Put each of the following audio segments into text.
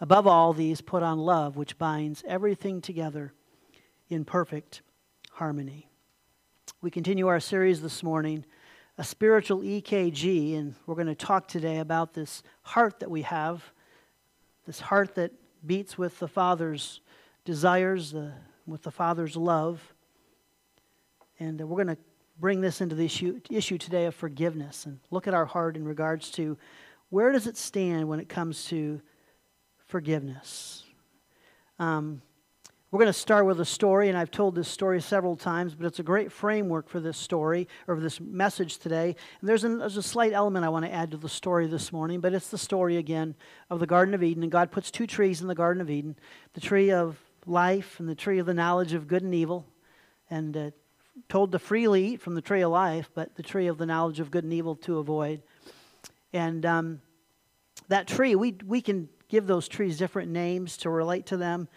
Above all these, put on love, which binds everything together in perfect harmony. We continue our series this morning, a spiritual EKG, and we're going to talk today about this heart that we have, this heart that beats with the Father's desires, uh, with the Father's love. And uh, we're going to bring this into the issue, issue today of forgiveness and look at our heart in regards to where does it stand when it comes to forgiveness. Um, we're going to start with a story, and I've told this story several times, but it's a great framework for this story, or for this message today. And there's, an, there's a slight element I want to add to the story this morning, but it's the story again of the Garden of Eden. And God puts two trees in the Garden of Eden the tree of life and the tree of the knowledge of good and evil. And uh, told to freely eat from the tree of life, but the tree of the knowledge of good and evil to avoid. And um, that tree, we, we can give those trees different names to relate to them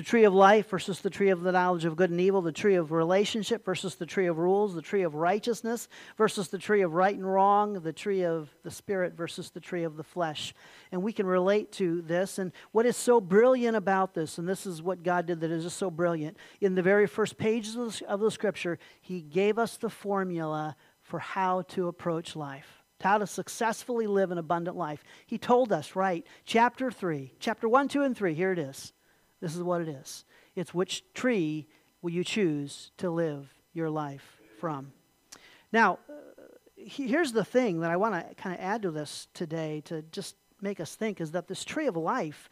the tree of life versus the tree of the knowledge of good and evil, the tree of relationship versus the tree of rules, the tree of righteousness versus the tree of right and wrong, the tree of the spirit versus the tree of the flesh. And we can relate to this. And what is so brilliant about this, and this is what God did that is just so brilliant, in the very first pages of the, of the scripture, He gave us the formula for how to approach life how to successfully live an abundant life. He told us, right? Chapter 3, chapter 1, 2, and 3, here it is. This is what it is it's which tree will you choose to live your life from. Now, uh, here's the thing that I want to kind of add to this today to just make us think is that this tree of life,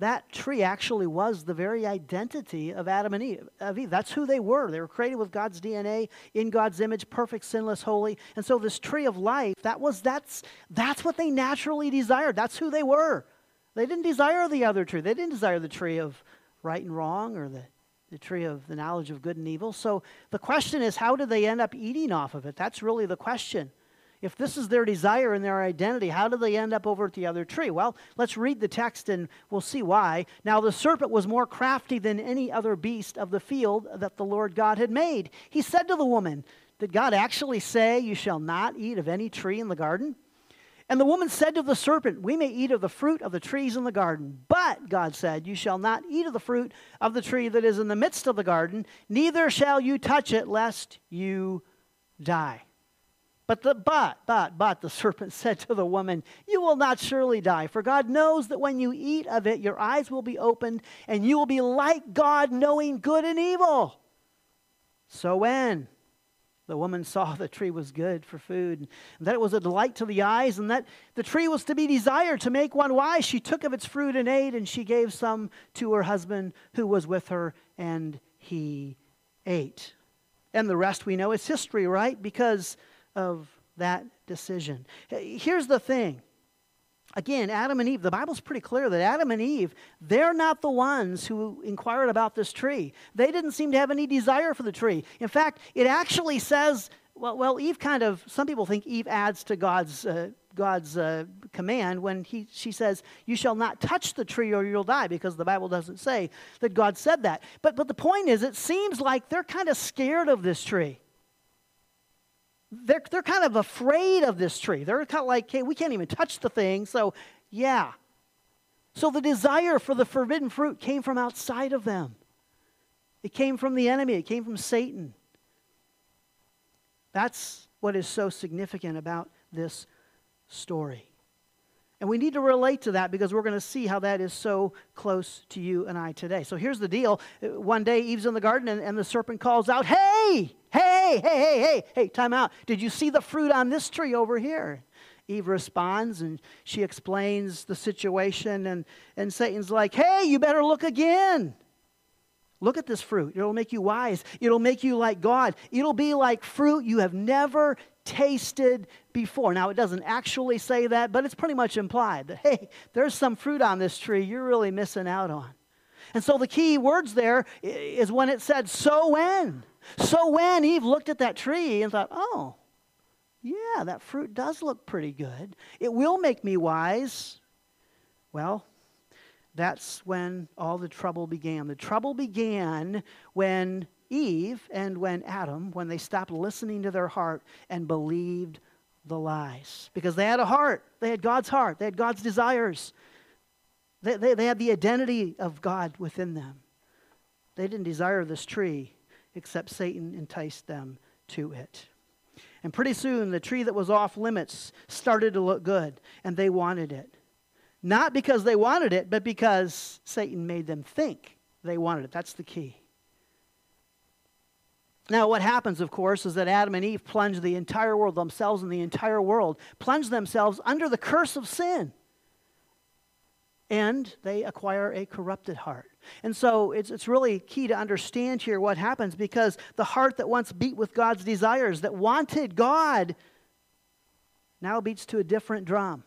that tree actually was the very identity of Adam and Eve. Of Eve. That's who they were. They were created with God's DNA, in God's image, perfect, sinless, holy. And so this tree of life, that was that's that's what they naturally desired. That's who they were. They didn't desire the other tree. They didn't desire the tree of right and wrong or the, the tree of the knowledge of good and evil. So the question is, how did they end up eating off of it? That's really the question. If this is their desire and their identity, how do they end up over at the other tree? Well, let's read the text and we'll see why. Now, the serpent was more crafty than any other beast of the field that the Lord God had made. He said to the woman, Did God actually say, You shall not eat of any tree in the garden? And the woman said to the serpent, We may eat of the fruit of the trees in the garden. But, God said, You shall not eat of the fruit of the tree that is in the midst of the garden, neither shall you touch it, lest you die. But, the, but, but, but, the serpent said to the woman, You will not surely die, for God knows that when you eat of it, your eyes will be opened, and you will be like God, knowing good and evil. So when the woman saw the tree was good for food, and that it was a delight to the eyes, and that the tree was to be desired to make one wise. She took of its fruit and ate, and she gave some to her husband who was with her, and he ate. And the rest we know is history, right? Because of that decision. Here's the thing Again, Adam and Eve, the Bible's pretty clear that Adam and Eve, they're not the ones who inquired about this tree. They didn't seem to have any desire for the tree. In fact, it actually says, well, well Eve kind of, some people think Eve adds to God's, uh, God's uh, command when he, she says, You shall not touch the tree or you'll die, because the Bible doesn't say that God said that. But, but the point is, it seems like they're kind of scared of this tree they're, they're kind of afraid of this tree. They're kind of like, hey, we can't even touch the thing. So, yeah. So the desire for the forbidden fruit came from outside of them. It came from the enemy, it came from Satan. That's what is so significant about this story. And we need to relate to that because we're going to see how that is so close to you and I today. So here's the deal. One day, Eve's in the garden, and, and the serpent calls out, Hey, hey, hey, hey, hey, hey, time out. Did you see the fruit on this tree over here? Eve responds and she explains the situation, and, and Satan's like, Hey, you better look again. Look at this fruit. It'll make you wise. It'll make you like God. It'll be like fruit you have never tasted before. Now, it doesn't actually say that, but it's pretty much implied that, hey, there's some fruit on this tree you're really missing out on. And so the key words there is when it said, so when. So when Eve looked at that tree and thought, oh, yeah, that fruit does look pretty good. It will make me wise. Well, that's when all the trouble began. The trouble began when Eve and when Adam, when they stopped listening to their heart and believed the lies. Because they had a heart, they had God's heart, they had God's desires, they, they, they had the identity of God within them. They didn't desire this tree, except Satan enticed them to it. And pretty soon, the tree that was off limits started to look good, and they wanted it. Not because they wanted it, but because Satan made them think they wanted it. That's the key. Now, what happens, of course, is that Adam and Eve plunge the entire world, themselves and the entire world, plunge themselves under the curse of sin. And they acquire a corrupted heart. And so it's, it's really key to understand here what happens because the heart that once beat with God's desires, that wanted God, now beats to a different drum.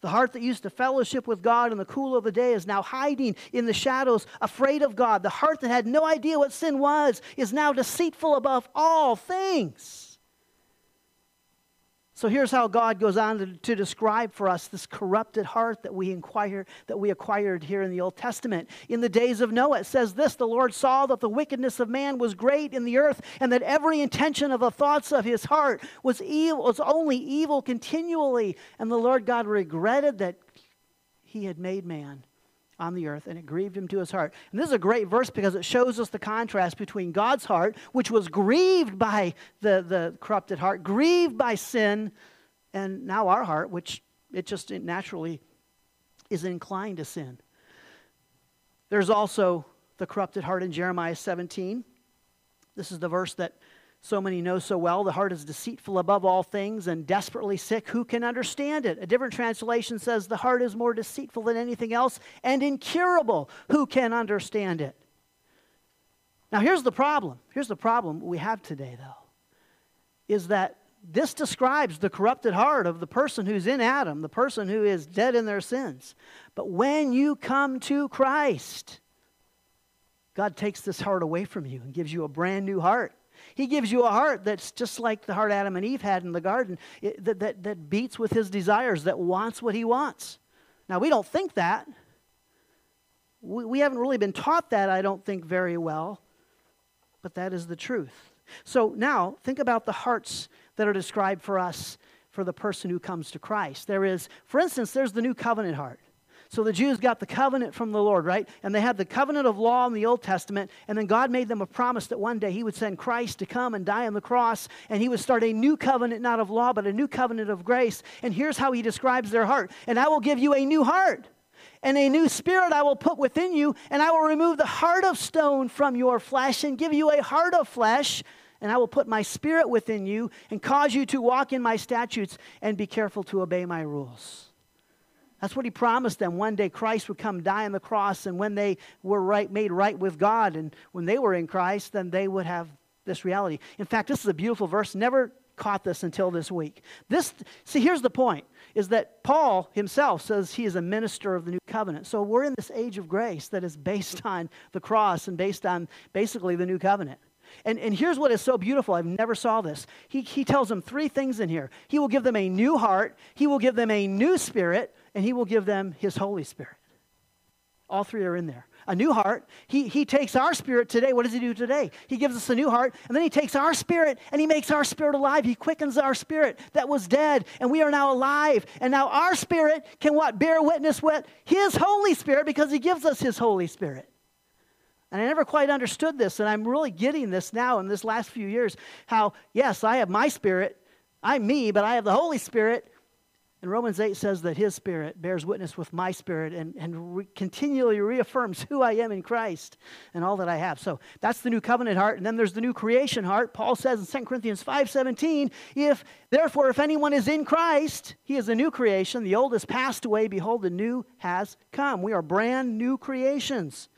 The heart that used to fellowship with God in the cool of the day is now hiding in the shadows, afraid of God. The heart that had no idea what sin was is now deceitful above all things. So here's how God goes on to, to, describe for us this corrupted heart that we inquire that we acquired here in the Old Testament. In the days of Noah, it says this: the Lord saw that the wickedness of man was great in the earth, and that every intention of the thoughts of his heart was evil, was only evil continually. And the Lord God regretted that he had made man on the earth, and it grieved him to his heart. And this is a great verse because it shows us the contrast between God's heart, which was grieved by the, the corrupted heart, grieved by sin, and now our heart, which it just naturally is inclined to sin. There's also the corrupted heart in Jeremiah 17. This is the verse that so many know so well. The heart is deceitful above all things and desperately sick. Who can understand it? A different translation says the heart is more deceitful than anything else and incurable. Who can understand it? Now, here's the problem. Here's the problem we have today, though, is that this describes the corrupted heart of the person who's in Adam, the person who is dead in their sins. But when you come to Christ, God takes this heart away from you and gives you a brand new heart. He gives you a heart that's just like the heart Adam and Eve had in the garden, it, that, that, that beats with his desires, that wants what he wants. Now, we don't think that. We, we haven't really been taught that, I don't think, very well, but that is the truth. So now, think about the hearts that are described for us for the person who comes to Christ. There is, for instance, there's the new covenant heart. So the Jews got the covenant from the Lord, right? And they had the covenant of law in the Old Testament. And then God made them a promise that one day He would send Christ to come and die on the cross. And He would start a new covenant, not of law, but a new covenant of grace. And here's how He describes their heart And I will give you a new heart. And a new spirit I will put within you, and I will remove the heart of stone from your flesh and give you a heart of flesh and I will put my spirit within you and cause you to walk in my statutes and be careful to obey my rules. That's what he promised them. One day Christ would come die on the cross, and when they were right, made right with God, and when they were in Christ, then they would have this reality. In fact, this is a beautiful verse. Never caught this until this week. This, see, here's the point: is that Paul himself says he is a minister of the new covenant. So we're in this age of grace that is based on the cross and based on basically the new covenant. And, and here's what is so beautiful. I've never saw this. He, he tells them three things in here. He will give them a new heart. He will give them a new spirit and he will give them his Holy Spirit. All three are in there. A new heart. He, he takes our spirit today. What does he do today? He gives us a new heart, and then he takes our spirit and he makes our spirit alive. He quickens our spirit that was dead, and we are now alive. And now our spirit can what? Bear witness with his Holy Spirit because he gives us his Holy Spirit. And I never quite understood this, and I'm really getting this now in this last few years. How, yes, I have my spirit, I'm me, but I have the Holy Spirit and Romans 8 says that his spirit bears witness with my spirit and, and re- continually reaffirms who I am in Christ and all that I have. So that's the new covenant heart. And then there's the new creation heart. Paul says in 2 Corinthians 5.17, if therefore if anyone is in Christ, he is a new creation. The old has passed away. Behold, the new has come. We are brand new creations.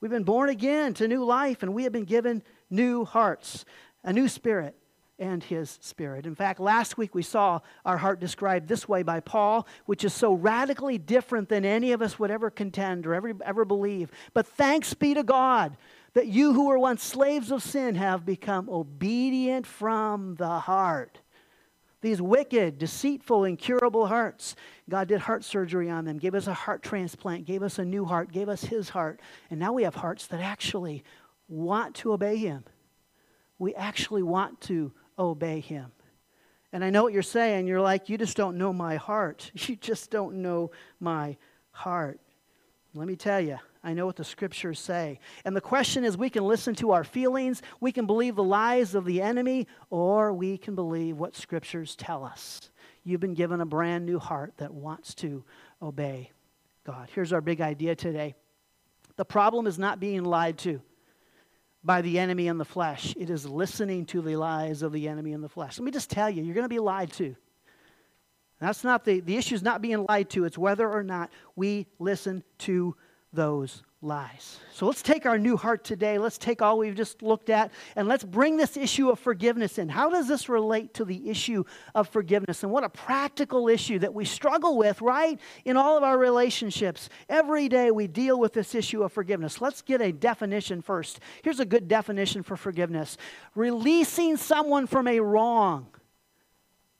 We've been born again to new life, and we have been given new hearts, a new spirit, and his spirit. In fact, last week we saw our heart described this way by Paul, which is so radically different than any of us would ever contend or ever, ever believe. But thanks be to God that you who were once slaves of sin have become obedient from the heart. These wicked, deceitful, incurable hearts. God did heart surgery on them, gave us a heart transplant, gave us a new heart, gave us his heart. And now we have hearts that actually want to obey him. We actually want to obey him. And I know what you're saying. You're like, you just don't know my heart. You just don't know my heart. Let me tell you, I know what the scriptures say. And the question is we can listen to our feelings, we can believe the lies of the enemy, or we can believe what scriptures tell us. You've been given a brand new heart that wants to obey God. Here's our big idea today the problem is not being lied to by the enemy in the flesh. It is listening to the lies of the enemy in the flesh. Let me just tell you, you're going to be lied to. That's not the, the issue is not being lied to, it's whether or not we listen to those lies. So let's take our new heart today. Let's take all we've just looked at and let's bring this issue of forgiveness in. How does this relate to the issue of forgiveness? And what a practical issue that we struggle with, right? In all of our relationships. Every day we deal with this issue of forgiveness. Let's get a definition first. Here's a good definition for forgiveness releasing someone from a wrong.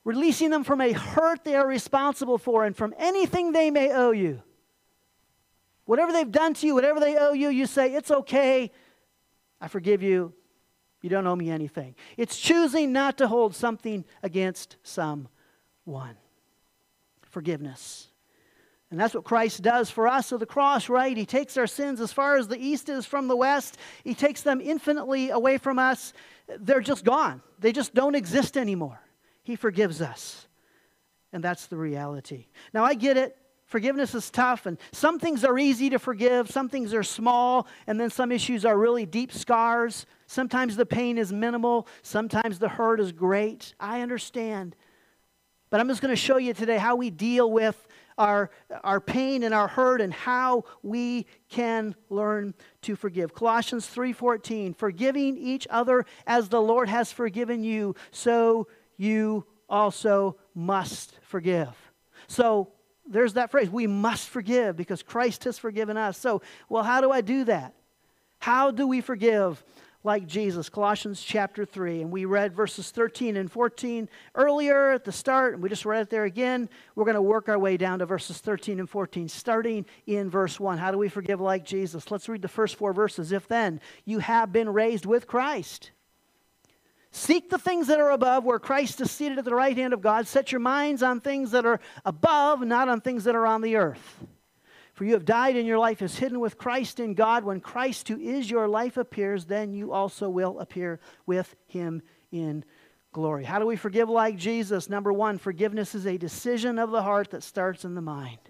Releasing them from a hurt they are responsible for and from anything they may owe you. Whatever they've done to you, whatever they owe you, you say, It's okay. I forgive you. You don't owe me anything. It's choosing not to hold something against someone. Forgiveness. And that's what Christ does for us at the cross, right? He takes our sins as far as the east is from the west. He takes them infinitely away from us. They're just gone, they just don't exist anymore. He forgives us. And that's the reality. Now, I get it. Forgiveness is tough, and some things are easy to forgive, some things are small, and then some issues are really deep scars. Sometimes the pain is minimal, sometimes the hurt is great. I understand. But I'm just going to show you today how we deal with our, our pain and our hurt and how we can learn to forgive. Colossians 3:14, forgiving each other as the Lord has forgiven you, so you also must forgive. So there's that phrase we must forgive because Christ has forgiven us. So, well, how do I do that? How do we forgive like Jesus? Colossians chapter 3. And we read verses 13 and 14 earlier at the start, and we just read it there again. We're going to work our way down to verses 13 and 14, starting in verse 1. How do we forgive like Jesus? Let's read the first four verses. If then you have been raised with Christ, Seek the things that are above, where Christ is seated at the right hand of God. Set your minds on things that are above, not on things that are on the earth. For you have died, and your life is hidden with Christ in God. When Christ, who is your life, appears, then you also will appear with him in glory. How do we forgive like Jesus? Number one, forgiveness is a decision of the heart that starts in the mind.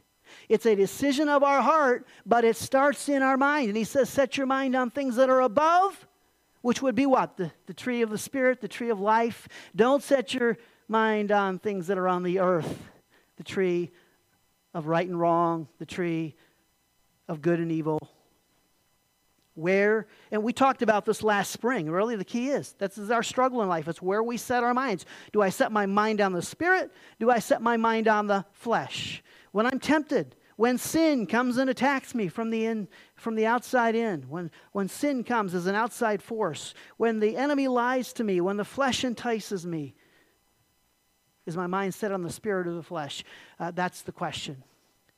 It's a decision of our heart, but it starts in our mind. And he says, Set your mind on things that are above which would be what? The, the tree of the Spirit, the tree of life. Don't set your mind on things that are on the earth, the tree of right and wrong, the tree of good and evil. Where, and we talked about this last spring. Really, the key is this is our struggle in life. It's where we set our minds. Do I set my mind on the spirit? Do I set my mind on the flesh? When I'm tempted, when sin comes and attacks me from the, in, from the outside in, when, when sin comes as an outside force, when the enemy lies to me, when the flesh entices me, is my mind set on the spirit of the flesh? Uh, that's the question.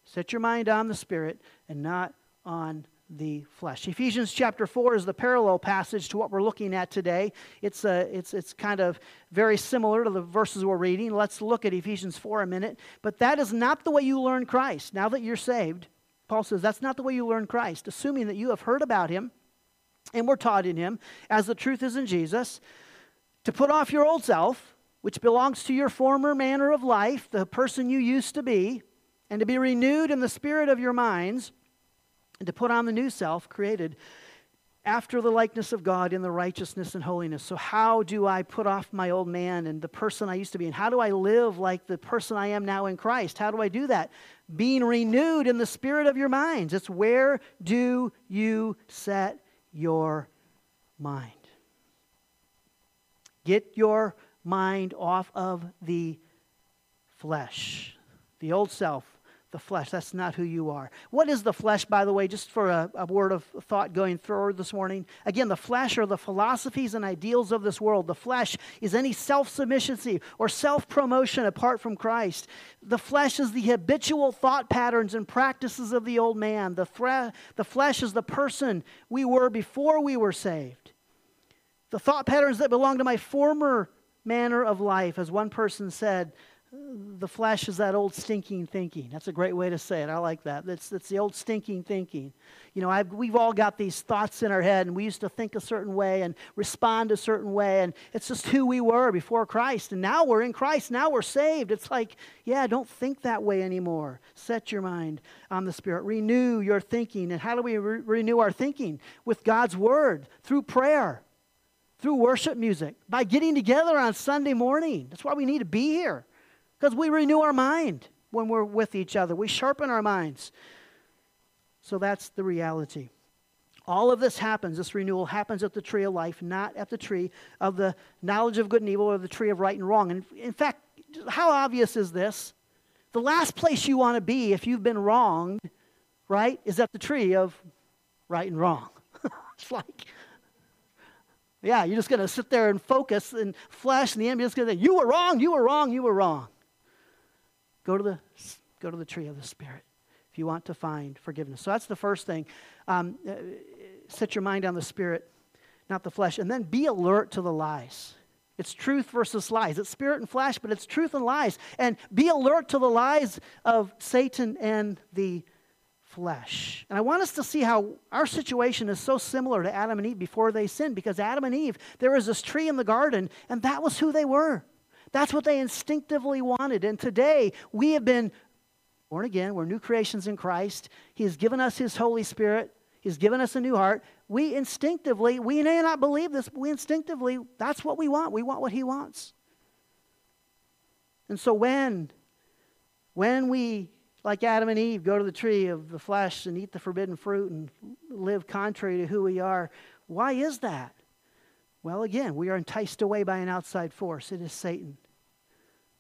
Set your mind on the spirit and not on the flesh. Ephesians chapter 4 is the parallel passage to what we're looking at today. It's, a, uh, it's, it's kind of very similar to the verses we're reading. Let's look at Ephesians 4 a minute. But that is not the way you learn Christ. Now that you're saved, Paul says that's not the way you learn Christ, assuming that you have heard about him and were taught in him, as the truth is in Jesus, to put off your old self, which belongs to your former manner of life, the person you used to be, and to be renewed in the spirit of your minds and to put on the new self created after the likeness of God in the righteousness and holiness. So, how do I put off my old man and the person I used to be? And how do I live like the person I am now in Christ? How do I do that? Being renewed in the spirit of your minds. It's where do you set your mind? Get your mind off of the flesh, the old self, the flesh. That's not who you are. What is the flesh, by the way, just for a, a word of thought going through this morning? Again, the flesh are the philosophies and ideals of this world. The flesh is any self sufficiency or self promotion apart from Christ. The flesh is the habitual thought patterns and practices of the old man. The, thre- the flesh is the person we were before we were saved. The thought patterns that belong to my former manner of life, as one person said, the flesh is that old stinking thinking. That's a great way to say it. I like that. That's, that's the old stinking thinking. You know, I've, we've all got these thoughts in our head, and we used to think a certain way and respond a certain way, and it's just who we were before Christ. And now we're in Christ. Now we're saved. It's like, yeah, don't think that way anymore. Set your mind on the Spirit. Renew your thinking. And how do we re- renew our thinking? With God's Word, through prayer, through worship music, by getting together on Sunday morning. That's why we need to be here. Because we renew our mind when we're with each other, we sharpen our minds. So that's the reality. All of this happens, this renewal happens at the tree of life, not at the tree of the knowledge of good and evil or the tree of right and wrong. And in fact, how obvious is this? The last place you want to be if you've been wronged, right, is at the tree of right and wrong. it's like, yeah, you're just going to sit there and focus and flash, and the enemy is going to say, You were wrong, you were wrong, you were wrong. Go to the, go to the tree of the Spirit if you want to find forgiveness. So that's the first thing. Um, uh, set your mind on the Spirit, not the flesh. And then be alert to the lies. It's truth versus lies. It's spirit and flesh, but it's truth and lies. And be alert to the lies of Satan and the flesh. And I want us to see how our situation is so similar to Adam and Eve before they sinned, because Adam and Eve, there was this tree in the garden, and that was who they were. That's what they instinctively wanted. And today, we have been born again. We're new creations in Christ. He has given us His Holy Spirit, He's given us a new heart. We instinctively, we may not believe this, but we instinctively, that's what we want. We want what He wants. And so when, when we, like Adam and Eve, go to the tree of the flesh and eat the forbidden fruit and live contrary to who we are, why is that? Well, again, we are enticed away by an outside force. It is Satan.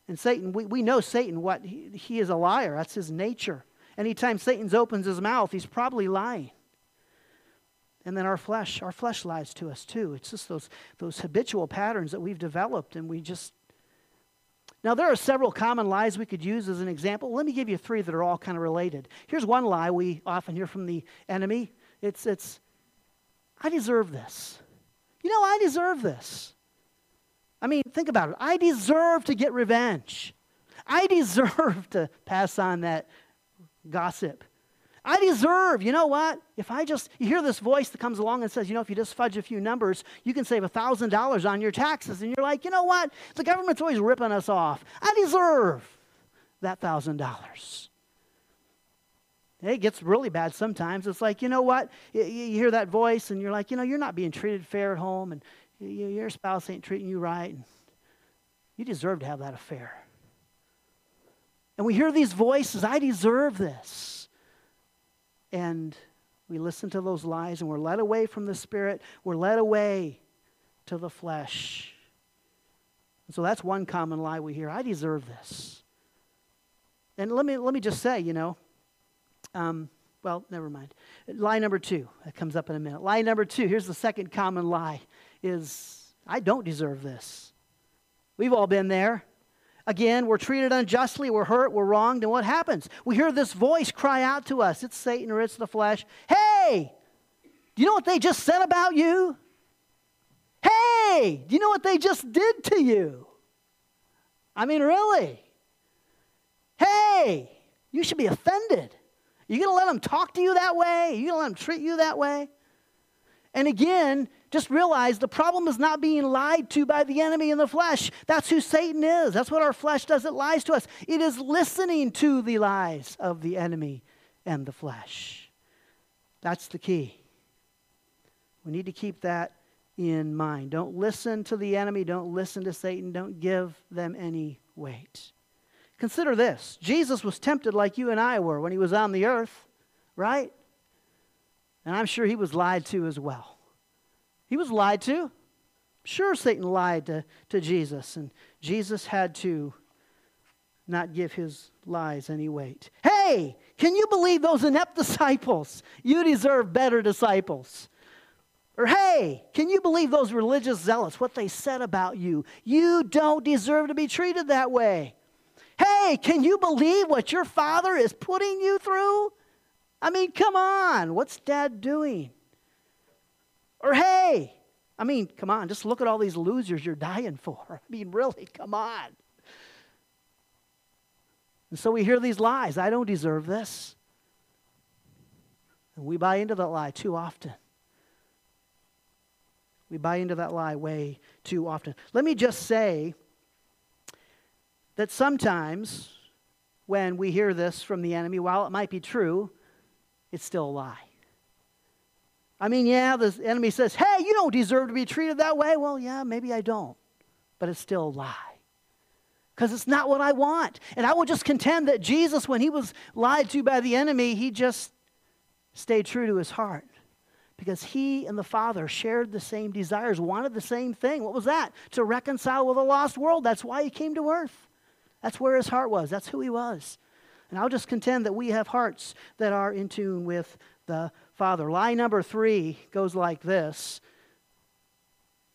And Satan, we, we know Satan, what? He, he is a liar. That's his nature. Anytime Satan opens his mouth, he's probably lying. And then our flesh, our flesh lies to us too. It's just those, those habitual patterns that we've developed, and we just. Now, there are several common lies we could use as an example. Let me give you three that are all kind of related. Here's one lie we often hear from the enemy it's, it's I deserve this. You know, I deserve this. I mean, think about it. I deserve to get revenge. I deserve to pass on that gossip. I deserve, you know what? If I just, you hear this voice that comes along and says, you know, if you just fudge a few numbers, you can save $1,000 on your taxes. And you're like, you know what? The government's always ripping us off. I deserve that $1,000. It gets really bad sometimes. It's like, you know what? You, you hear that voice and you're like, you know, you're not being treated fair at home and you, your spouse ain't treating you right. And you deserve to have that affair. And we hear these voices, I deserve this. And we listen to those lies and we're led away from the Spirit. We're led away to the flesh. And so that's one common lie we hear. I deserve this. And let me, let me just say, you know, um, well, never mind. Lie number two, that comes up in a minute. Lie number two, here's the second common lie, is I don't deserve this. We've all been there. Again, we're treated unjustly, we're hurt, we're wronged, and what happens? We hear this voice cry out to us. It's Satan or it's the flesh. Hey, do you know what they just said about you? Hey, do you know what they just did to you? I mean, really? Hey, you should be offended. You to let them talk to you that way? You to let them treat you that way? And again, just realize the problem is not being lied to by the enemy in the flesh. That's who Satan is. That's what our flesh does. It lies to us. It is listening to the lies of the enemy and the flesh. That's the key. We need to keep that in mind. Don't listen to the enemy. Don't listen to Satan. Don't give them any weight. Consider this Jesus was tempted like you and I were when he was on the earth, right? And I'm sure he was lied to as well. He was lied to. Sure, Satan lied to, to Jesus, and Jesus had to not give his lies any weight. Hey, can you believe those inept disciples? You deserve better disciples. Or, hey, can you believe those religious zealots, what they said about you? You don't deserve to be treated that way. Hey, can you believe what your father is putting you through? I mean, come on, what's dad doing? Or, hey, I mean, come on, just look at all these losers you're dying for. I mean, really, come on. And so we hear these lies I don't deserve this. And we buy into that lie too often. We buy into that lie way too often. Let me just say that sometimes when we hear this from the enemy, while it might be true, it's still a lie. I mean, yeah, the enemy says, hey, you don't deserve to be treated that way. Well, yeah, maybe I don't, but it's still a lie. Because it's not what I want. And I will just contend that Jesus, when he was lied to by the enemy, he just stayed true to his heart because he and the Father shared the same desires, wanted the same thing. What was that? To reconcile with a lost world. That's why he came to earth. That's where his heart was, that's who he was. And I'll just contend that we have hearts that are in tune with the Father. Lie number three goes like this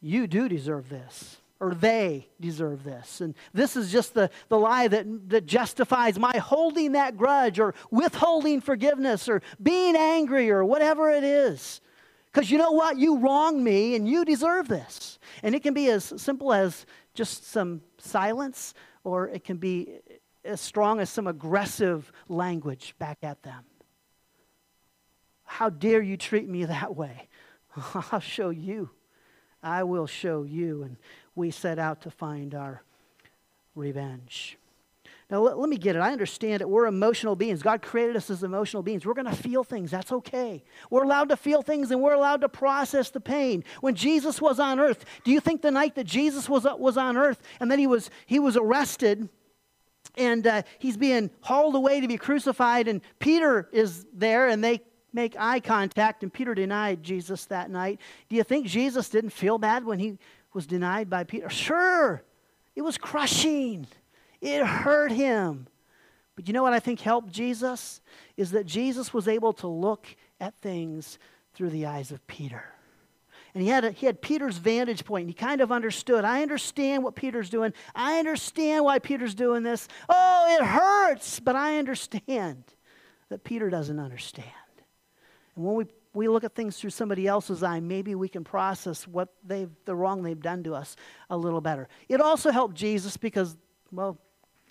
You do deserve this or they deserve this. And this is just the, the lie that, that justifies my holding that grudge or withholding forgiveness or being angry or whatever it is. Because you know what? You wronged me and you deserve this. And it can be as simple as just some silence, or it can be as strong as some aggressive language back at them. How dare you treat me that way? I'll show you. I will show you. And we set out to find our revenge. Now, let, let, me get it. I understand it. We're emotional beings. God created us as emotional beings. We're going to feel things. That's okay. We're allowed to feel things and we're allowed to process the pain. When Jesus was on earth, do you think the night that Jesus was, was on earth and then he was, he was arrested and uh, he's being hauled away to be crucified, and Peter is there and they make eye contact, and Peter denied Jesus that night. Do you think Jesus didn't feel bad when he was denied by Peter? Sure, it was crushing. It hurt him. But you know what I think helped Jesus? Is that Jesus was able to look at things through the eyes of Peter. And he had, a, he had Peter's vantage point. He kind of understood. I understand what Peter's doing. I understand why Peter's doing this. Oh, it hurts, but I understand that Peter doesn't understand. And when we, we look at things through somebody else's eye, maybe we can process what they've, the wrong they've done to us a little better. It also helped Jesus because, well,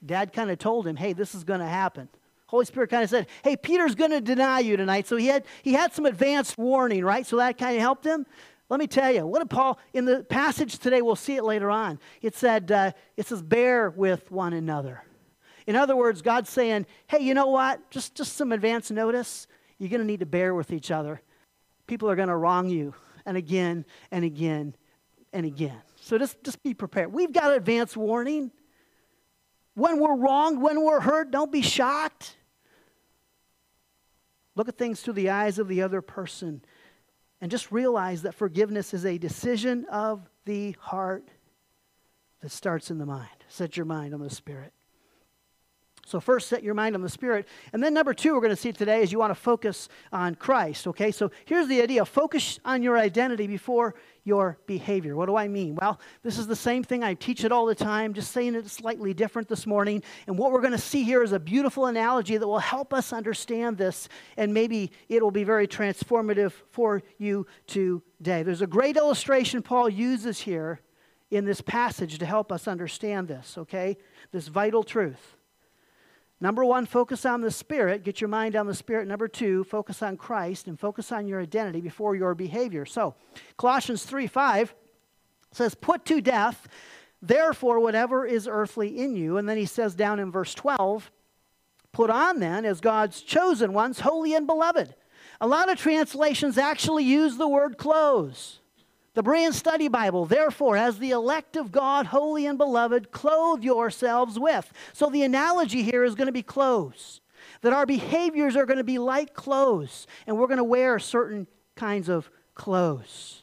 Dad kind of told him, hey, this is going to happen. Holy Spirit kind of said, hey, Peter's going to deny you tonight. So he had, he had some advanced warning, right? So that kind of helped him. Let me tell you, what did Paul, in the passage today, we'll see it later on, it said, uh, it says, bear with one another. In other words, God's saying, hey, you know what? Just, just some advance notice. You're going to need to bear with each other. People are going to wrong you, and again, and again, and again. So just, just be prepared. We've got advance warning. When we're wrong, when we're hurt, don't be shocked. Look at things through the eyes of the other person and just realize that forgiveness is a decision of the heart that starts in the mind. Set your mind on the Spirit. So, first, set your mind on the Spirit. And then, number two, we're going to see today is you want to focus on Christ. Okay, so here's the idea focus on your identity before your behavior. What do I mean? Well, this is the same thing. I teach it all the time, just saying it slightly different this morning. And what we're going to see here is a beautiful analogy that will help us understand this, and maybe it will be very transformative for you today. There's a great illustration Paul uses here in this passage to help us understand this, okay? This vital truth. Number one, focus on the Spirit. Get your mind on the Spirit. Number two, focus on Christ and focus on your identity before your behavior. So, Colossians 3 5 says, Put to death, therefore, whatever is earthly in you. And then he says down in verse 12, Put on then as God's chosen ones, holy and beloved. A lot of translations actually use the word clothes. The Berean Study Bible, therefore, as the elect of God, holy and beloved, clothe yourselves with. So the analogy here is going to be clothes. That our behaviors are going to be like clothes, and we're going to wear certain kinds of clothes.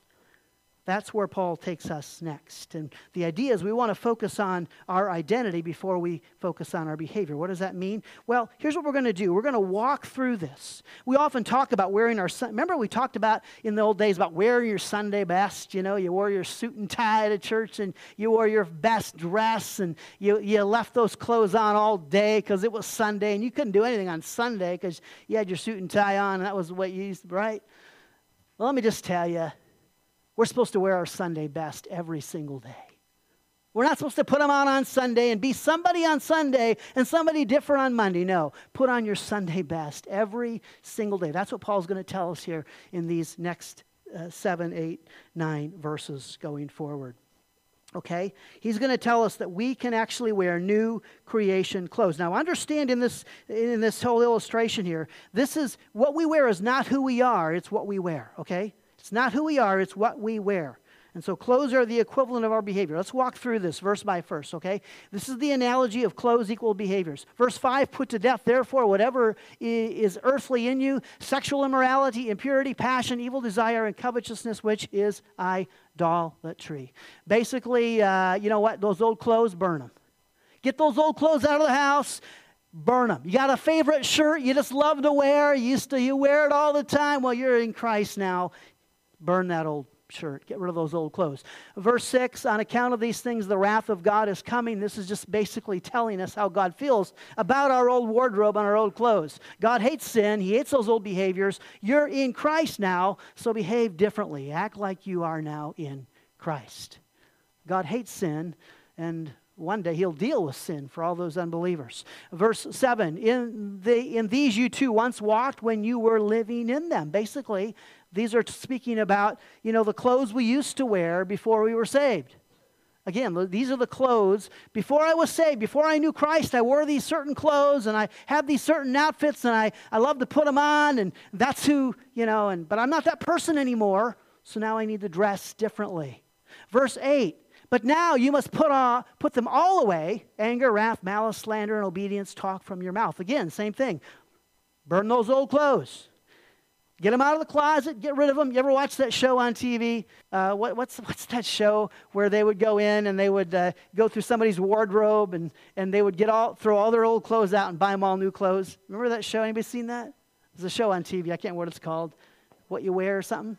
That's where Paul takes us next. And the idea is we want to focus on our identity before we focus on our behavior. What does that mean? Well, here's what we're going to do we're going to walk through this. We often talk about wearing our, remember we talked about in the old days about wearing your Sunday best. You know, you wore your suit and tie to church and you wore your best dress and you, you left those clothes on all day because it was Sunday and you couldn't do anything on Sunday because you had your suit and tie on and that was what you used, right? Well, let me just tell you we're supposed to wear our Sunday best every single day. We're not supposed to put them on on Sunday and be somebody on Sunday and somebody different on Monday. No, put on your Sunday best every single day. That's what Paul's going to tell us here in these next uh, seven, eight, nine verses going forward. Okay? He's going to tell us that we can actually wear new creation clothes. Now, understand in this, in this whole illustration here, this is what we wear is not who we are, it's what we wear. Okay? It's not who we are, it's what we wear. And so clothes are the equivalent of our behavior. Let's walk through this verse by verse, okay? This is the analogy of clothes equal behaviors. Verse 5 put to death, therefore, whatever is earthly in you sexual immorality, impurity, passion, evil desire, and covetousness, which is idolatry. Basically, uh, you know what? Those old clothes, burn them. Get those old clothes out of the house burn them. You got a favorite shirt you just love to wear, you used to you wear it all the time. Well, you're in Christ now. Burn that old shirt. Get rid of those old clothes. Verse 6 On account of these things, the wrath of God is coming. This is just basically telling us how God feels about our old wardrobe and our old clothes. God hates sin, He hates those old behaviors. You're in Christ now, so behave differently. Act like you are now in Christ. God hates sin, and one day he'll deal with sin for all those unbelievers. Verse 7 in, the, in these you too once walked when you were living in them. Basically, these are speaking about, you know, the clothes we used to wear before we were saved. Again, these are the clothes. Before I was saved, before I knew Christ, I wore these certain clothes and I had these certain outfits and I, I love to put them on and that's who, you know, and but I'm not that person anymore. So now I need to dress differently. Verse 8 but now you must put, on, put them all away anger, wrath, malice, slander, and obedience talk from your mouth. Again, same thing. Burn those old clothes. Get them out of the closet, get rid of them. You ever watch that show on TV? Uh, what, what's, what's that show where they would go in and they would uh, go through somebody's wardrobe and, and they would get all, throw all their old clothes out and buy them all new clothes? Remember that show? Anybody seen that? There's a show on TV. I can't remember what it's called. What You Wear or something?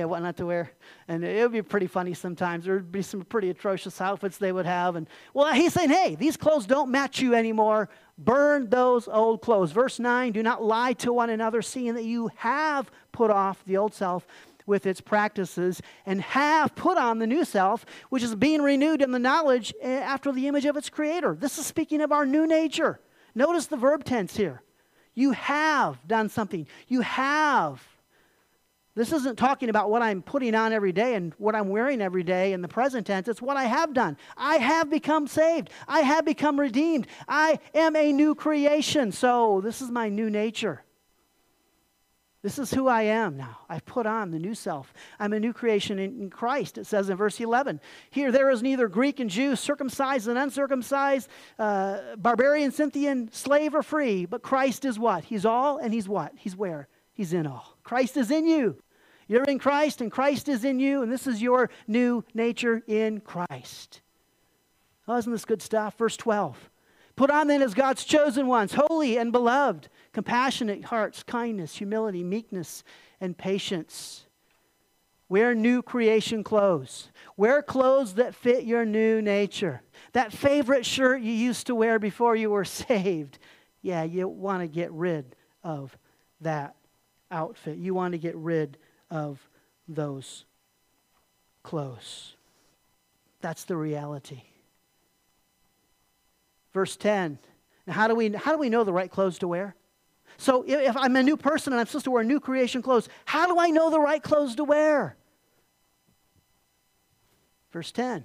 Yeah, what not to wear. And it would be pretty funny sometimes. There would be some pretty atrocious outfits they would have. And well, he's saying, hey, these clothes don't match you anymore. Burn those old clothes. Verse 9 do not lie to one another, seeing that you have put off the old self with its practices and have put on the new self, which is being renewed in the knowledge eh, after the image of its creator. This is speaking of our new nature. Notice the verb tense here. You have done something. You have this isn't talking about what I'm putting on every day and what I'm wearing every day in the present tense. It's what I have done. I have become saved. I have become redeemed. I am a new creation. So, this is my new nature. This is who I am now. I've put on the new self. I'm a new creation in, Christ, it says in verse 11. Here, there is neither Greek and Jew, circumcised and uncircumcised, uh, barbarian, Scythian, slave or free, but Christ is what? He's all and He's what? He's where? He's in all. Christ is in you. You're in Christ, and Christ is in you, and this is your new nature in Christ. Oh, isn't this good stuff? Verse 12. Put on then as God's chosen ones, holy and beloved, compassionate hearts, kindness, humility, meekness, and patience. Wear new creation clothes. Wear clothes that fit your new nature. That favorite shirt you used to wear before you were saved. Yeah, you want to get rid of that outfit. You want to get rid of those clothes. That's the reality. Verse 10. Now, how do we, how do we know the right clothes to wear? So, if I'm a new person and I'm supposed to wear new creation clothes, how do I know the right clothes to wear? Verse 10.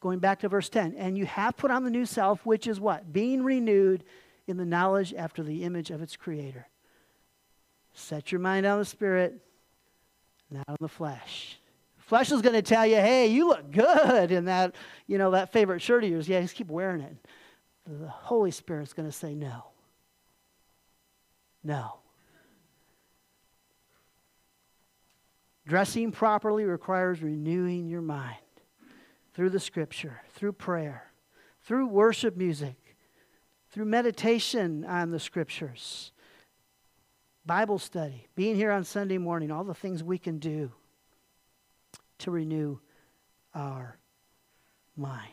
Going back to verse 10. And you have put on the new self, which is what? Being renewed in the knowledge after the image of its creator. Set your mind on the spirit, not on the flesh. Flesh is going to tell you, hey, you look good in that, you know, that favorite shirt of yours. Yeah, just keep wearing it. The Holy Spirit's going to say no. No. Dressing properly requires renewing your mind through the scripture, through prayer, through worship music, through meditation on the scriptures, Bible study, being here on Sunday morning, all the things we can do to renew our mind.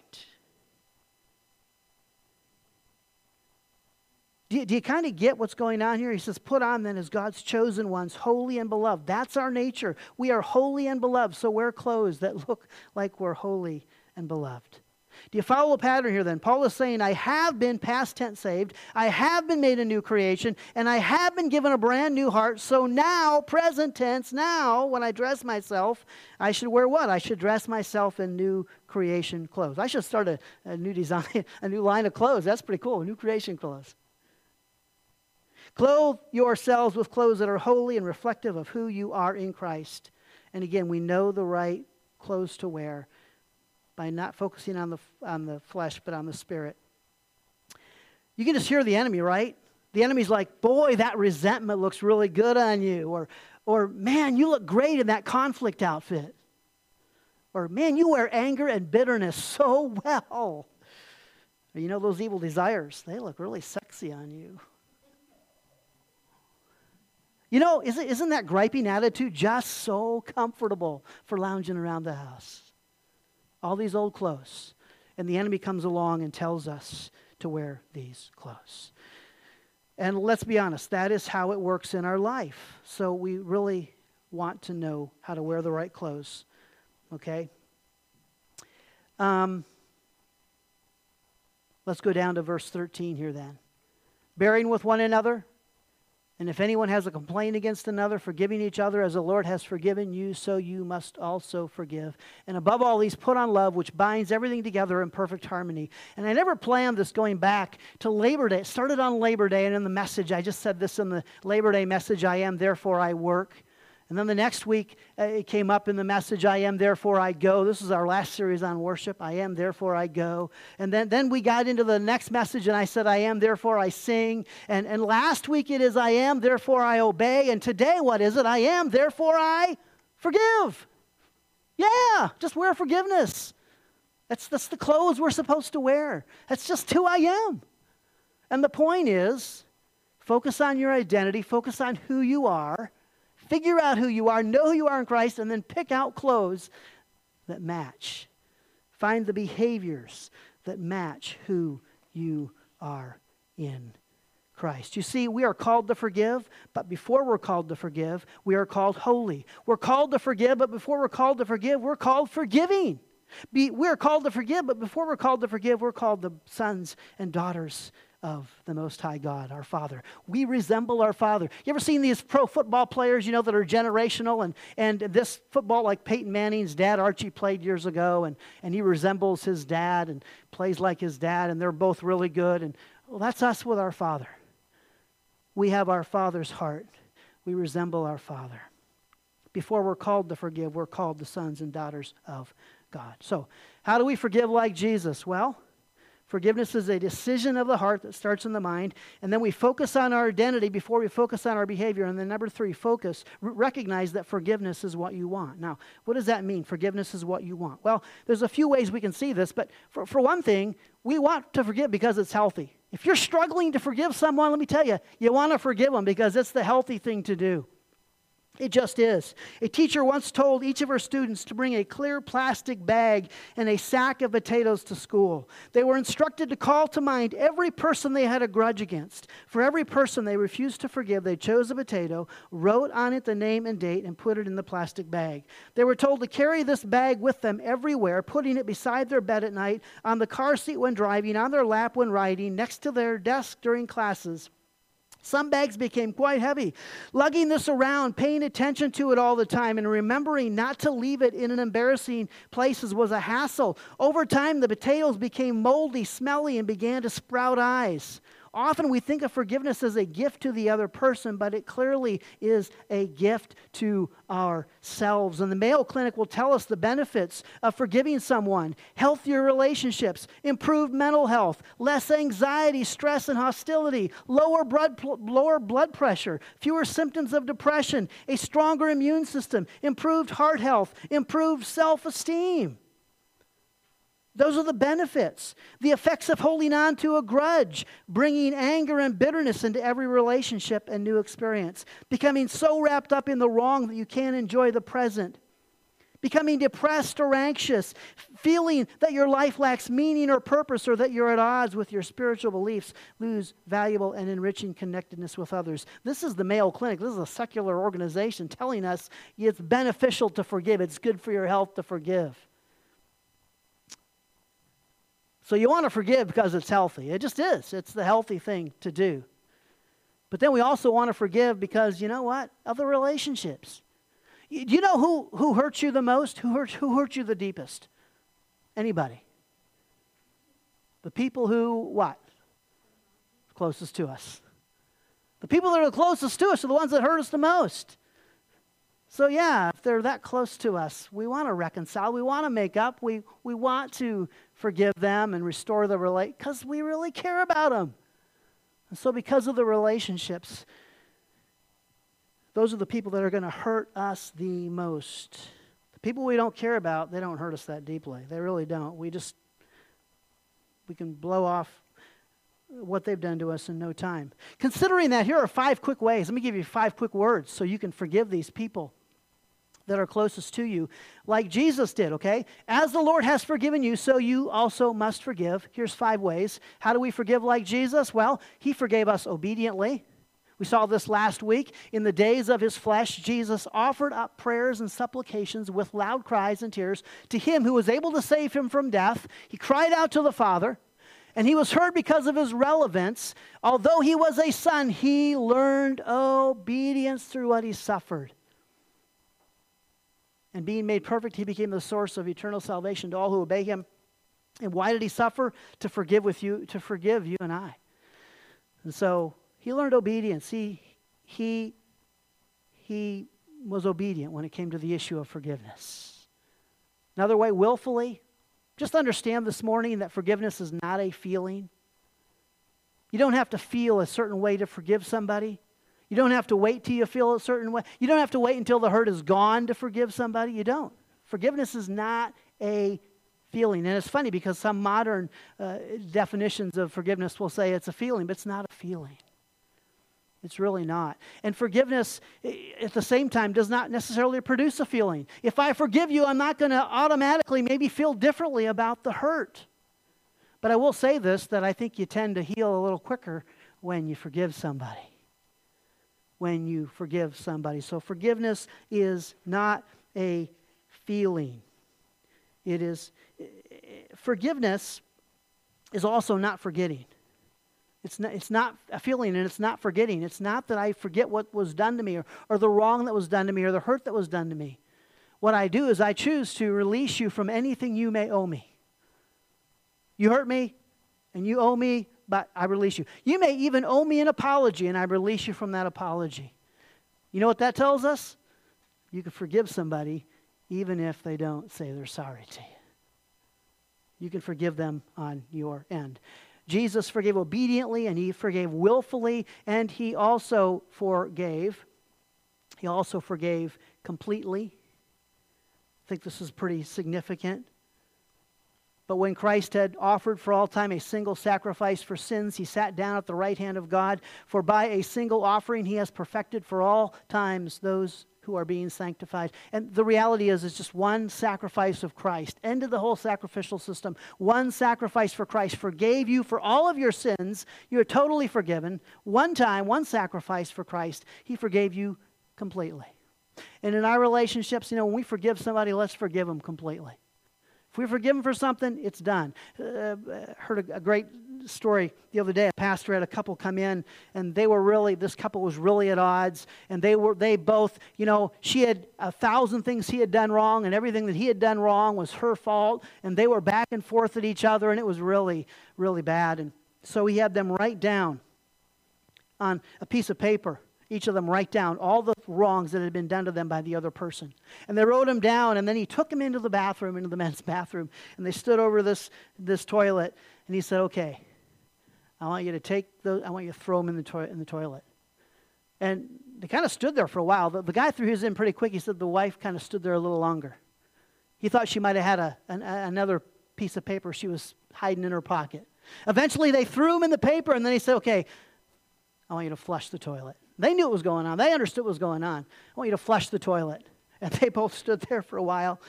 Do you, you kind of get what's going on here? He says, Put on then as God's chosen ones, holy and beloved. That's our nature. We are holy and beloved, so wear clothes that look like we're holy and beloved. Do you follow the pattern here then? Paul is saying, I have been past tense saved, I have been made a new creation, and I have been given a brand new heart. So now, present tense, now, when I dress myself, I should wear what? I should dress myself in new creation clothes. I should start a, a new design, a new line of clothes. That's pretty cool, new creation clothes. Clothe yourselves with clothes that are holy and reflective of who you are in Christ. And again, we know the right clothes to wear by not focusing on the, on the flesh, but on the spirit. You can just hear the enemy, right? The enemy's like, boy, that resentment looks really good on you. Or, or man, you look great in that conflict outfit. Or man, you wear anger and bitterness so well. Or, you know, those evil desires, they look really sexy on you. You know, isn't, isn't that griping attitude just so comfortable for lounging around the house? All these old clothes. And the enemy comes along and tells us to wear these clothes. And let's be honest, that is how it works in our life. So we really want to know how to wear the right clothes. Okay? Um, let's go down to verse 13 here then. Bearing with one another and if anyone has a complaint against another, forgiving each other as the Lord has forgiven you, so you must also forgive. And above all these, put on love, which binds everything together in perfect harmony. And I never planned this going back to Labor Day. It started on Labor Day, and in the message, I just said this in the Labor Day message I am, therefore I work. And then the next week, uh, it came up in the message, I am, therefore I go. This is our last series on worship. I am, therefore I go. And then, then we got into the next message, and I said, I am, therefore I sing. And, and last week it is, I am, therefore I obey. And today, what is it? I am, therefore I forgive. Yeah, just wear forgiveness. That's, that's the clothes we're supposed to wear. That's just who I am. And the point is, focus on your identity, focus on who you are Figure out who you are, know who you are in Christ, and then pick out clothes that match. Find the behaviors that match who you are in Christ. You see, we are called to forgive, but before we're called to forgive, we are called holy. We're called to forgive, but before we're called to forgive, we're called forgiving. Be, we're called to forgive, but before we're called to forgive, we're called the sons and daughters of the Most High God, our Father. We resemble our Father. You ever seen these pro football players, you know, that are generational? And, and this football, like Peyton Manning's dad, Archie, played years ago, and, and he resembles his dad and plays like his dad, and they're both really good. And well, that's us with our Father. We have our Father's heart, we resemble our Father. Before we're called to forgive, we're called the sons and daughters of God. So, how do we forgive like Jesus? Well, Forgiveness is a decision of the heart that starts in the mind. And then we focus on our identity before we focus on our behavior. And then, number three, focus, recognize that forgiveness is what you want. Now, what does that mean? Forgiveness is what you want. Well, there's a few ways we can see this. But for, for one thing, we want to forgive because it's healthy. If you're struggling to forgive someone, let me tell you, you want to forgive them because it's the healthy thing to do. It just is. A teacher once told each of her students to bring a clear plastic bag and a sack of potatoes to school. They were instructed to call to mind every person they had a grudge against. For every person they refused to forgive, they chose a potato, wrote on it the name and date, and put it in the plastic bag. They were told to carry this bag with them everywhere, putting it beside their bed at night, on the car seat when driving, on their lap when riding, next to their desk during classes. Some bags became quite heavy. Lugging this around, paying attention to it all the time, and remembering not to leave it in an embarrassing places was a hassle. Over time, the potatoes became moldy, smelly, and began to sprout eyes. Often we think of forgiveness as a gift to the other person, but it clearly is a gift to ourselves. And the Mayo Clinic will tell us the benefits of forgiving someone healthier relationships, improved mental health, less anxiety, stress, and hostility, lower blood, lower blood pressure, fewer symptoms of depression, a stronger immune system, improved heart health, improved self esteem. Those are the benefits. The effects of holding on to a grudge, bringing anger and bitterness into every relationship and new experience, becoming so wrapped up in the wrong that you can't enjoy the present, becoming depressed or anxious, feeling that your life lacks meaning or purpose or that you're at odds with your spiritual beliefs, lose valuable and enriching connectedness with others. This is the Mayo Clinic. This is a secular organization telling us it's beneficial to forgive, it's good for your health to forgive. So you want to forgive because it's healthy. It just is. It's the healthy thing to do. But then we also want to forgive because, you know what? Other relationships. Do you know who, who hurt you the most? Who hurt, who hurt you the deepest? Anybody. The people who, what? Closest to us. The people that are the closest to us are the ones that hurt us the most. So, yeah, if they're that close to us, we want to reconcile. We want to make up. We, we want to forgive them and restore the relate because we really care about them. And so, because of the relationships, those are the people that are going to hurt us the most. The people we don't care about, they don't hurt us that deeply. They really don't. We just, we can blow off what they've done to us in no time. Considering that, here are five quick ways. Let me give you five quick words so you can forgive these people that are closest to you, like Jesus did, okay? As the Lord has forgiven you, so you also must forgive. Here's five ways. How do we forgive like Jesus? Well, he forgave us obediently. We saw this last week. In the days of his flesh, Jesus offered up prayers and supplications with loud cries and tears to him who was able to save him from death. He cried out to the Father, and he was heard because of his relevance. Although he was a son, he learned obedience through what he suffered and being made perfect, he became the source of eternal salvation to all who obey him. And why did he suffer? To forgive with you, to forgive you and I. And so he learned obedience. He he he was obedient when it came to the issue of forgiveness. Another way, willfully. Just understand this morning that forgiveness is not a feeling. You don't have to feel a certain way to forgive somebody. You don't have to wait till you feel a certain way. You don't have to wait until the hurt is gone to forgive somebody. You don't. Forgiveness is not a feeling. And it's funny because some modern uh, definitions of forgiveness will say it's a feeling, but it's not a feeling. It's really not. And forgiveness, at the same time, does not necessarily produce a feeling. If I forgive you, I'm not going to automatically maybe feel differently about the hurt. But I will say this that I think you tend to heal a little quicker when you forgive somebody when you forgive somebody. So forgiveness is not a feeling. It is forgiveness is also not forgetting. It's not, it's not a feeling and it's not forgetting. It's not that I forget what was done to me or, or the wrong that was done to me or the hurt that was done to me. What I do is I choose to release you from anything you may owe me. You hurt me and you owe me but I release you. You may even owe me an apology, and I release you from that apology. You know what that tells us? You can forgive somebody even if they don't say they're sorry to you. You can forgive them on your end. Jesus forgave obediently and he forgave willfully and he also forgave. He also forgave completely. I think this is pretty significant. But when Christ had offered for all time a single sacrifice for sins, he sat down at the right hand of God. For by a single offering, he has perfected for all times those who are being sanctified. And the reality is, it's just one sacrifice of Christ. Ended the whole sacrificial system. One sacrifice for Christ forgave you for all of your sins. You're totally forgiven. One time, one sacrifice for Christ. He forgave you completely. And in our relationships, you know, when we forgive somebody, let's forgive them completely. If we forgive them for something, it's done. Uh, heard a, a, great story the other day. A pastor had a couple come in, and they were really this couple was really at odds, and they were they both you know she had a thousand things he had done wrong, and everything that he had done wrong was her fault, and they were back and forth at each other, and it was really really bad. And So he had them write down on a piece of paper, each of them write down all the wrongs that had been done to them by the other person. And they wrote them down, and then he took them into the bathroom, into the men's bathroom, and they stood over this, this toilet, and he said, Okay, I want you to take those, I want you to throw them in the, to- in the toilet. And they kind of stood there for a while. The, the guy threw his in pretty quick. He said the wife kind of stood there a little longer. He thought she might have had a, an, another piece of paper she was hiding in her pocket. Eventually, they threw him in the paper, and then he said, Okay, I want you to flush the toilet. They knew what was going on. They understood what was going on. I want you to flush the toilet. And they both stood there for a while.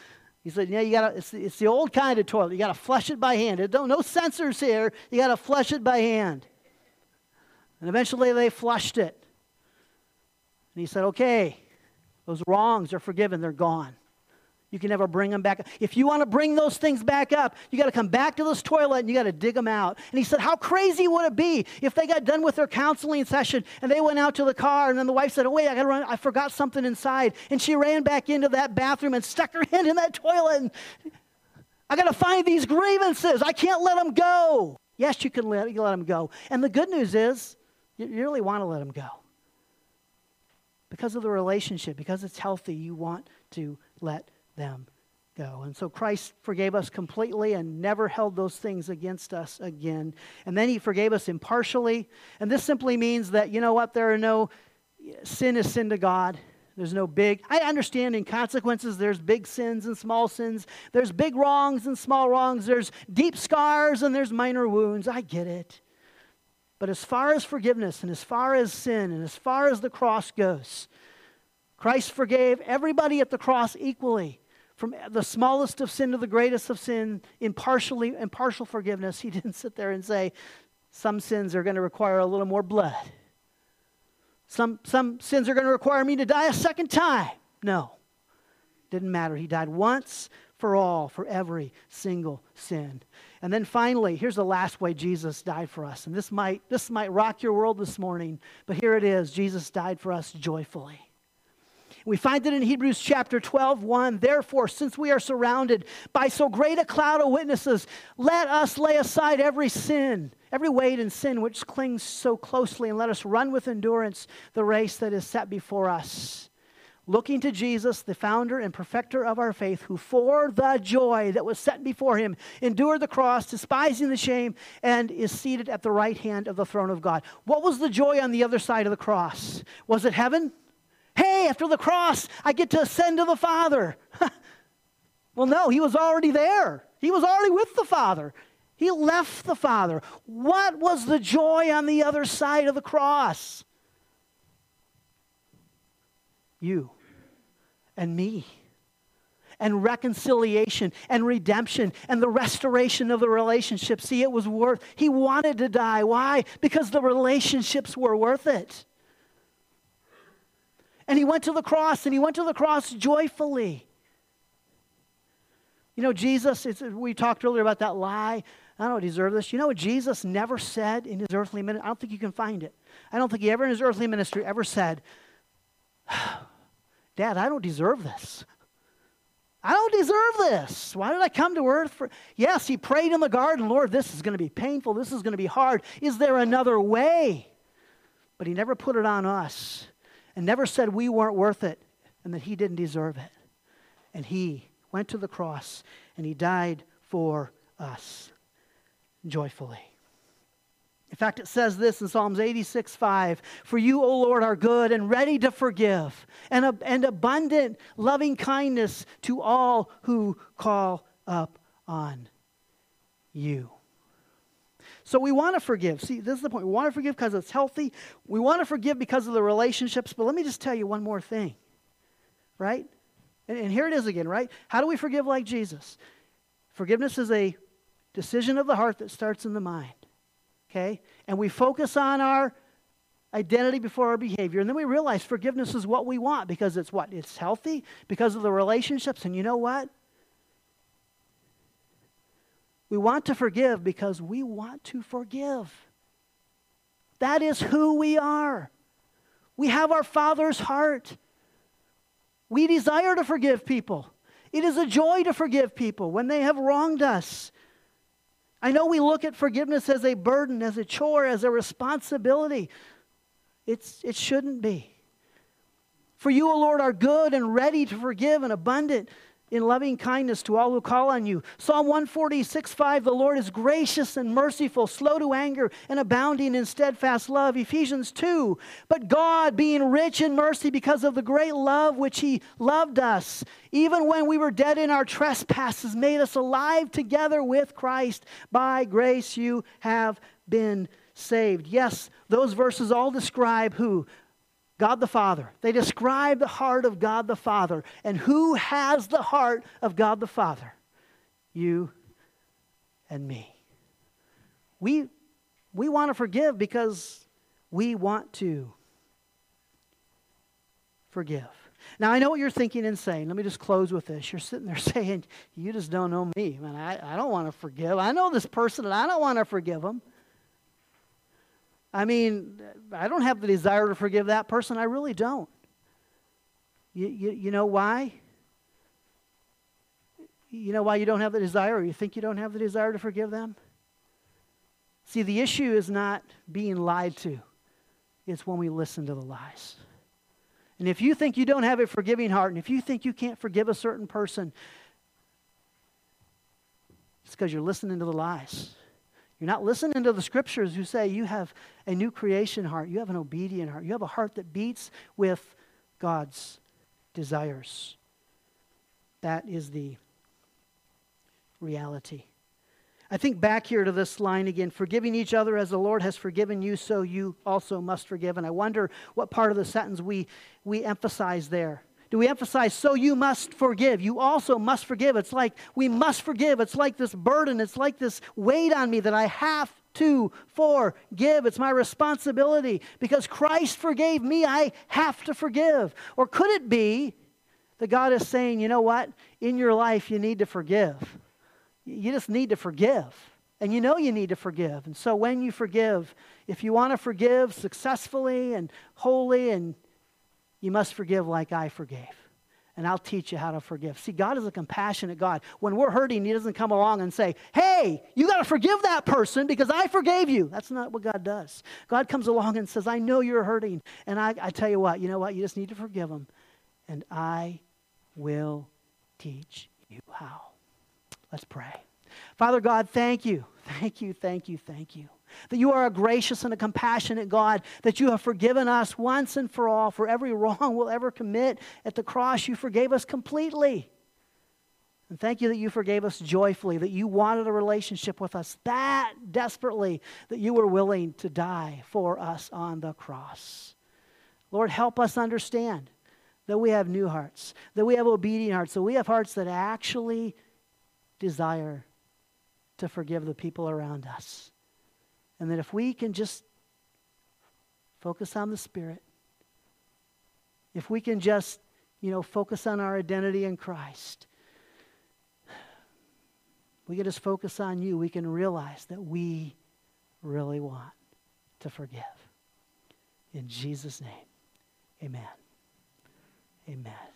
He said, Yeah, you gotta, it's, it's the old kind of toilet. You got to flush it by hand. don't, no sensors here. You got to flush it by hand. And eventually they flushed it. And he said, Okay, those wrongs are forgiven. They're gone. You can never bring them back. If you want to bring those things back up, you got to come back to this toilet and you got to dig them out. And he said, How crazy would it be if they got done with their counseling session and they went out to the car and then the wife said, Oh, wait, I got to run. I forgot something inside. And she ran back into that bathroom and stuck her hand in that toilet. And I got to find these grievances. I can't let them go. Yes, you can let, you let them go. And the good news is, you really want to let them go. Because of the relationship, because it's healthy, you want to let them go. And so Christ forgave us completely and never held those things against us again. And then he forgave us impartially. And this simply means that, you know what, there are no sin is sin to God. There's no big, I understand in consequences, there's big sins and small sins. There's big wrongs and small wrongs. There's deep scars and there's minor wounds. I get it. But as far as forgiveness and as far as sin and as far as the cross goes, Christ forgave everybody at the cross equally from the smallest of sin to the greatest of sin, impartially, impartial forgiveness. He didn't sit there and say, some sins are going to require a little more blood. Some, some sins are going to require me to die a second time. No. Didn't matter. He died once for all, for every single sin. And then finally, here's the last way Jesus died for us. And this might, this might rock your world this morning, but here it is Jesus died for us joyfully. We find it in Hebrews chapter 12, 1. Therefore, since we are surrounded by so great a cloud of witnesses, let us lay aside every sin, every weight and sin which clings so closely, and let us run with endurance the race that is set before us. Looking to Jesus, the founder and perfecter of our faith, who for the joy that was set before him endured the cross, despising the shame, and is seated at the right hand of the throne of God. What was the joy on the other side of the cross? Was it heaven? Hey, after the cross, I get to ascend to the Father. well, no, he was already there. He was already with the Father. He left the Father. What was the joy on the other side of the cross? You and me. And reconciliation and redemption and the restoration of the relationship. See, it was worth, he wanted to die. Why? Because the relationships were worth it. And he went to the cross, and he went to the cross joyfully. You know, Jesus, we talked earlier about that lie. I don't deserve this. You know what Jesus never said in his earthly ministry? I don't think you can find it. I don't think he ever in his earthly ministry ever said, Dad, I don't deserve this. I don't deserve this. Why did I come to earth for? Yes, he prayed in the garden, Lord, this is going to be painful. This is going to be hard. Is there another way? But he never put it on us and never said we weren't worth it and that he didn't deserve it. And he went to the cross and he died for us joyfully. In fact, it says this in Psalms 86 5 For you, O Lord, are good and ready to forgive, and, and abundant loving kindness to all who call up on you. So we want to forgive. See, this is the point. We want to forgive because it's healthy. We want to forgive because of the relationships. But let me just tell you one more thing, right? And, and here it is again, right? How do we forgive like Jesus? Forgiveness is a decision of the heart that starts in the mind, okay? And we focus on our identity before our behavior. And then we realize forgiveness is what we want because it's what? It's healthy because of the relationships. And you know what? We want to forgive because we want to forgive. That is who we are. We have our Father's heart. We desire to forgive people. It is a joy to forgive people when they have wronged us. I know we look at forgiveness as a burden, as a chore, as a responsibility. It's, it shouldn't be. For you, O Lord, are good and ready to forgive and abundant in loving kindness to all who call on you. Psalm 146 5 The Lord is gracious and merciful, slow to anger, and abounding in steadfast love. Ephesians 2 But God, being rich in mercy because of the great love which He loved us, even when we were dead in our trespasses, made us alive together with Christ. By grace you have been saved. Yes, those verses all describe who? God the Father. They describe the heart of God the Father. And who has the heart of God the Father? You and me. We, we want to forgive because we want to forgive. Now, I know what you're thinking and saying. Let me just close with this. You're sitting there saying, You just don't know me. Man, I, I don't want to forgive. I know this person and I don't want to forgive them. I mean, I don't have the desire to forgive that person. I really don't. You, you, you know why? You know why you don't have the desire, or you think you don't have the desire to forgive them? See, the issue is not being lied to, it's when we listen to the lies. And if you think you don't have a forgiving heart, and if you think you can't forgive a certain person, it's because you're listening to the lies. You're not listening to the scriptures who say you have a new creation heart, you have an obedient heart, you have a heart that beats with God's desires. That is the reality. I think back here to this line again forgiving each other as the Lord has forgiven you, so you also must forgive. And I wonder what part of the sentence we, we emphasize there do we emphasize, so you must forgive? You also must forgive. It's like we must forgive. It's like this burden. It's like this weight on me that I have to forgive. It's my responsibility. Because Christ forgave me, I have to forgive. Or could it be that God is saying, you know what? In your life, you need to forgive. You just need to forgive. And you know you need to forgive. And so when you forgive, if you want to forgive successfully and wholly and you must forgive like I forgave. And I'll teach you how to forgive. See, God is a compassionate God. When we're hurting, He doesn't come along and say, Hey, you got to forgive that person because I forgave you. That's not what God does. God comes along and says, I know you're hurting. And I, I tell you what, you know what? You just need to forgive them. And I will teach you how. Let's pray. Father God, thank you. Thank you, thank you, thank you that you are a gracious and a compassionate God, that you have forgiven us once and for all for every wrong we'll ever commit. At the cross, you forgave us completely. And thank you that you forgave us joyfully, that you wanted a relationship with us that desperately, that you were willing to die for us on the cross. Lord, help us understand that we have new hearts, that we have obedient hearts, that we have hearts that actually desire to forgive the people around us. And that if we can just focus on the Spirit, if we can just, you know, focus on our identity in Christ, we can just focus on you, we can realize that we really want to forgive. In Jesus' name, amen. Amen.